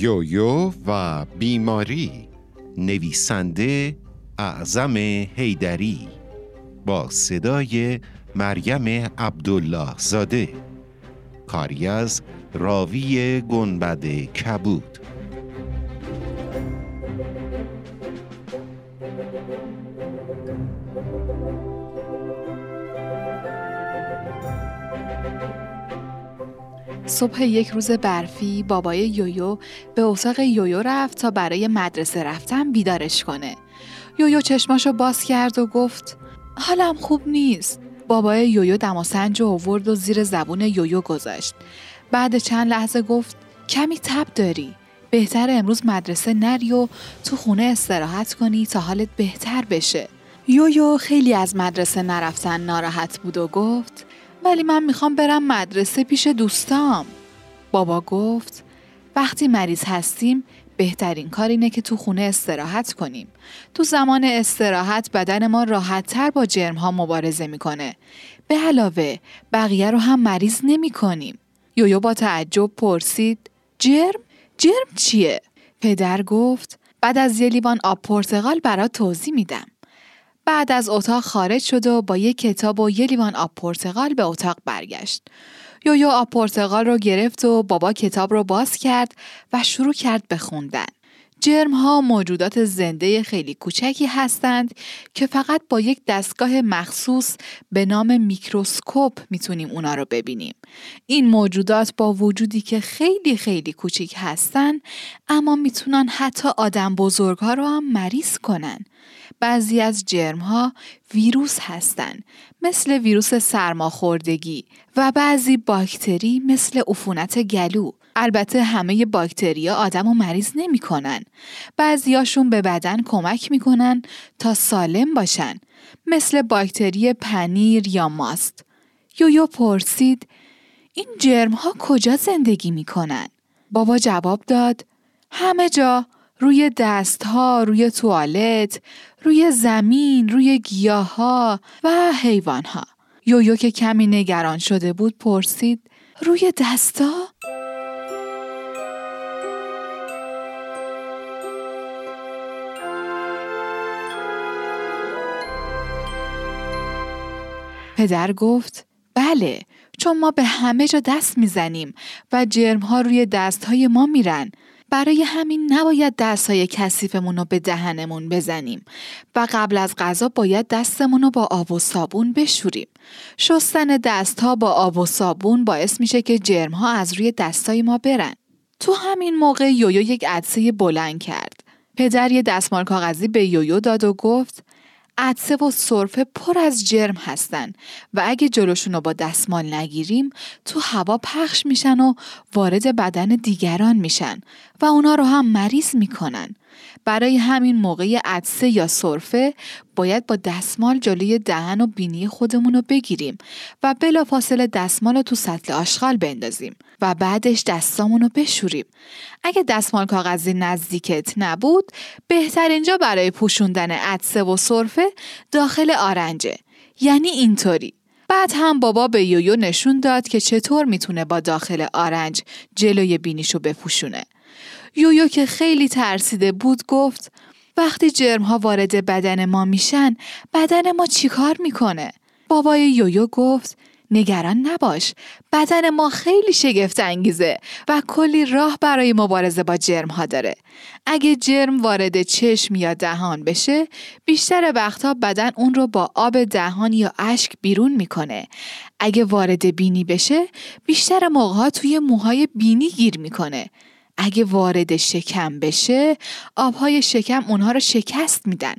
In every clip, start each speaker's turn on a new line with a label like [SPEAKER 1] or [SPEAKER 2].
[SPEAKER 1] یویو و بیماری نویسنده اعظم هیدری با صدای مریم عبدالله زاده کاری از راوی گنبد کبود.
[SPEAKER 2] صبح یک روز برفی بابای یویو به اتاق یویو رفت تا برای مدرسه رفتن بیدارش کنه. یویو چشماشو باز کرد و گفت حالم خوب نیست. بابای یویو دماسنج و آورد و زیر زبون یویو گذاشت. بعد چند لحظه گفت کمی تب داری. بهتر امروز مدرسه نری و تو خونه استراحت کنی تا حالت بهتر بشه. یویو خیلی از مدرسه نرفتن ناراحت بود و گفت ولی من می‌خوام برم مدرسه پیش دوستام. بابا گفت وقتی مریض هستیم بهترین کار اینه که تو خونه استراحت کنیم. تو زمان استراحت بدن ما راحت تر با جرم ها مبارزه می‌کنه. به علاوه بقیه رو هم مریض نمی کنیم. یویو با تعجب پرسید جرم؟ جرم چیه؟ پدر گفت بعد از یه لیوان آب پرتقال برات توضیح میدم. بعد از اتاق خارج شد و با یک کتاب و یه لیوان آب پرتقال به اتاق برگشت. یویو آب پرتقال رو گرفت و بابا کتاب رو باز کرد و شروع کرد به خوندن. جرم ها موجودات زنده خیلی کوچکی هستند که فقط با یک دستگاه مخصوص به نام میکروسکوپ می‌تونیم اونا رو ببینیم. این موجودات با وجودی که خیلی خیلی کوچیک هستند اما می‌تونن حتی آدم بزرگ ها رو هم مریض کنن. بعضی از جرم ها ویروس هستند مثل ویروس سرماخوردگی و بعضی باکتری مثل عفونت گلو البته همه باکتریا آدم و مریض نمی کنن. بعضیاشون به بدن کمک می‌کنن تا سالم باشن مثل باکتری پنیر یا ماست. یویو پرسید این جرم ها کجا زندگی می‌کنن؟ بابا جواب داد همه جا روی دست ها، روی توالت، روی زمین، روی گیاه و حیوان ها. یویو که کمی نگران شده بود پرسید روی دستا؟ پدر گفت بله چون ما به همه جا دست می‌زنیم و جرم ها روی دست های ما میرن برای همین نباید دست های کثیفمون رو به دهنمون بزنیم و قبل از غذا باید دستمون رو با آب و صابون بشوریم. شستن دست ها با آب و صابون باعث میشه که جرم ها از روی دستای ما برن. تو همین موقع یویو یک عدسه بلند کرد. پدر یه دستمال کاغذی به یویو داد و گفت عدسه و سرفه پر از جرم هستن و اگه جلوشون رو با دستمال نگیریم تو هوا پخش میشن و وارد بدن دیگران میشن و اونا رو هم مریض می‌کنن. برای همین موقع عدسه یا سرفه باید با دستمال جلوی دهن و بینی خودمون رو بگیریم و بلافاصله دستمال رو تو سطل آشغال بندازیم و بعدش دستامون رو بشوریم. اگه دستمال کاغذی نزدیکت نبود بهتر اینجا برای پوشوندن عدسه و سرفه داخل آرنجه یعنی اینطوری بعد هم بابا به یویو نشون داد که چطور می‌تونه با داخل آرنج جلوی بینیشو بپوشونه. یویو که خیلی ترسیده بود گفت وقتی جرم ها وارد بدن ما میشن بدن ما چیکار می‌کنه؟ بابای یویو گفت نگران نباش بدن ما خیلی شگفت انگیزه و کلی راه برای مبارزه با جرم ها داره. اگه جرم وارد چشم یا دهان بشه بیشتر وقتها بدن اون رو با آب دهان یا اشک بیرون می‌کنه. اگه وارد بینی بشه بیشتر موقع توی موهای بینی گیر می‌کنه. اگه وارد شکم بشه آبهای شکم اونها رو شکست میدن.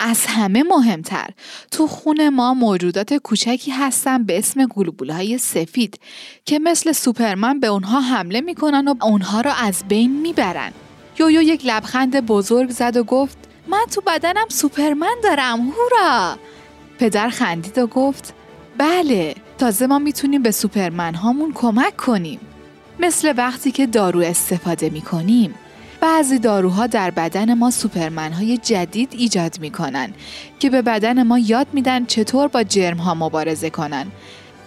[SPEAKER 2] از همه مهمتر. تو خون ما موجودات کوچکی هستن به اسم گلوبولهای سفید که مثل سوپرمن به اونها حمله می‌کنن و اونها رو از بین می‌برن. یویو یک لبخند بزرگ زد و گفت من تو بدنم سوپرمن دارم هورا! پدر خندید و گفت بله تازه ما می‌تونیم به سوپرمن هامون کمک کنیم. مثل وقتی که دارو استفاده می کنیم. بعضی داروها در بدن ما سوپرمن های جدید ایجاد می کنن که به بدن ما یاد میدن چطور با جرم ها مبارزه کنن.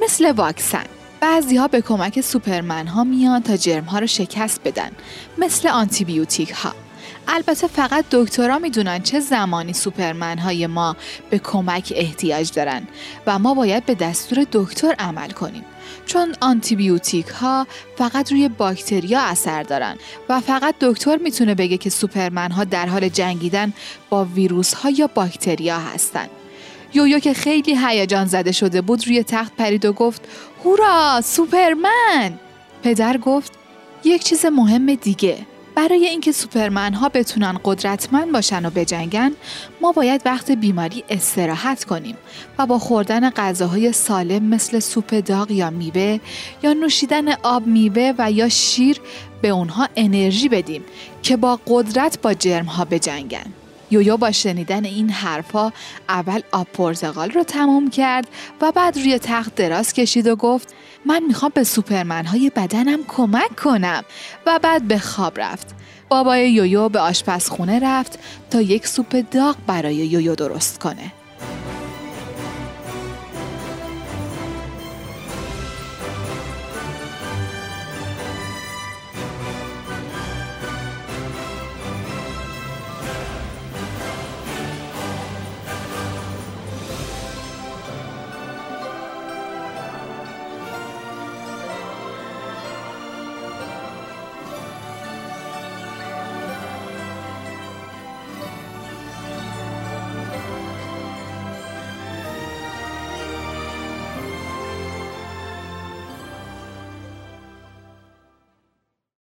[SPEAKER 2] مثل واکسن. بعضی ها به کمک سوپرمن ها میان تا جرم ها رو شکست بدن مثل آنتی بیوتیک ها البته فقط دکترها می‌دونن چه زمانی سوپرمن های ما به کمک احتیاج دارن و ما باید به دستور دکتر عمل کنیم. چون آنتیبیوتیک ها فقط روی باکتریا اثر دارن و فقط دکتر می‌تونه بگه که سوپرمن ها در حال جنگیدن با ویروس ها یا باکتریا هستن. یویو که خیلی هیجان زده شده بود روی تخت پرید و گفت هورا سوپرمن! پدر گفت یک چیز مهم دیگه. برای اینکه سوپرمن ها بتونن قدرتمند باشن و بجنگن ما باید وقت بیماری استراحت کنیم و با خوردن غذاهای سالم مثل سوپ داغ یا میوه یا نوشیدن آب میوه و یا شیر به اونها انرژی بدیم که با قدرت با جرم ها بجنگن. یویو با شنیدن این حرفها اول آب پرتقال رو تموم کرد و بعد روی تخت دراز کشید و گفت من می‌خوام به سوپرمن های بدنم کمک کنم و بعد به خواب رفت. بابای یویو به آشپزخونه رفت تا یک سوپ داغ برای یویو درست کنه.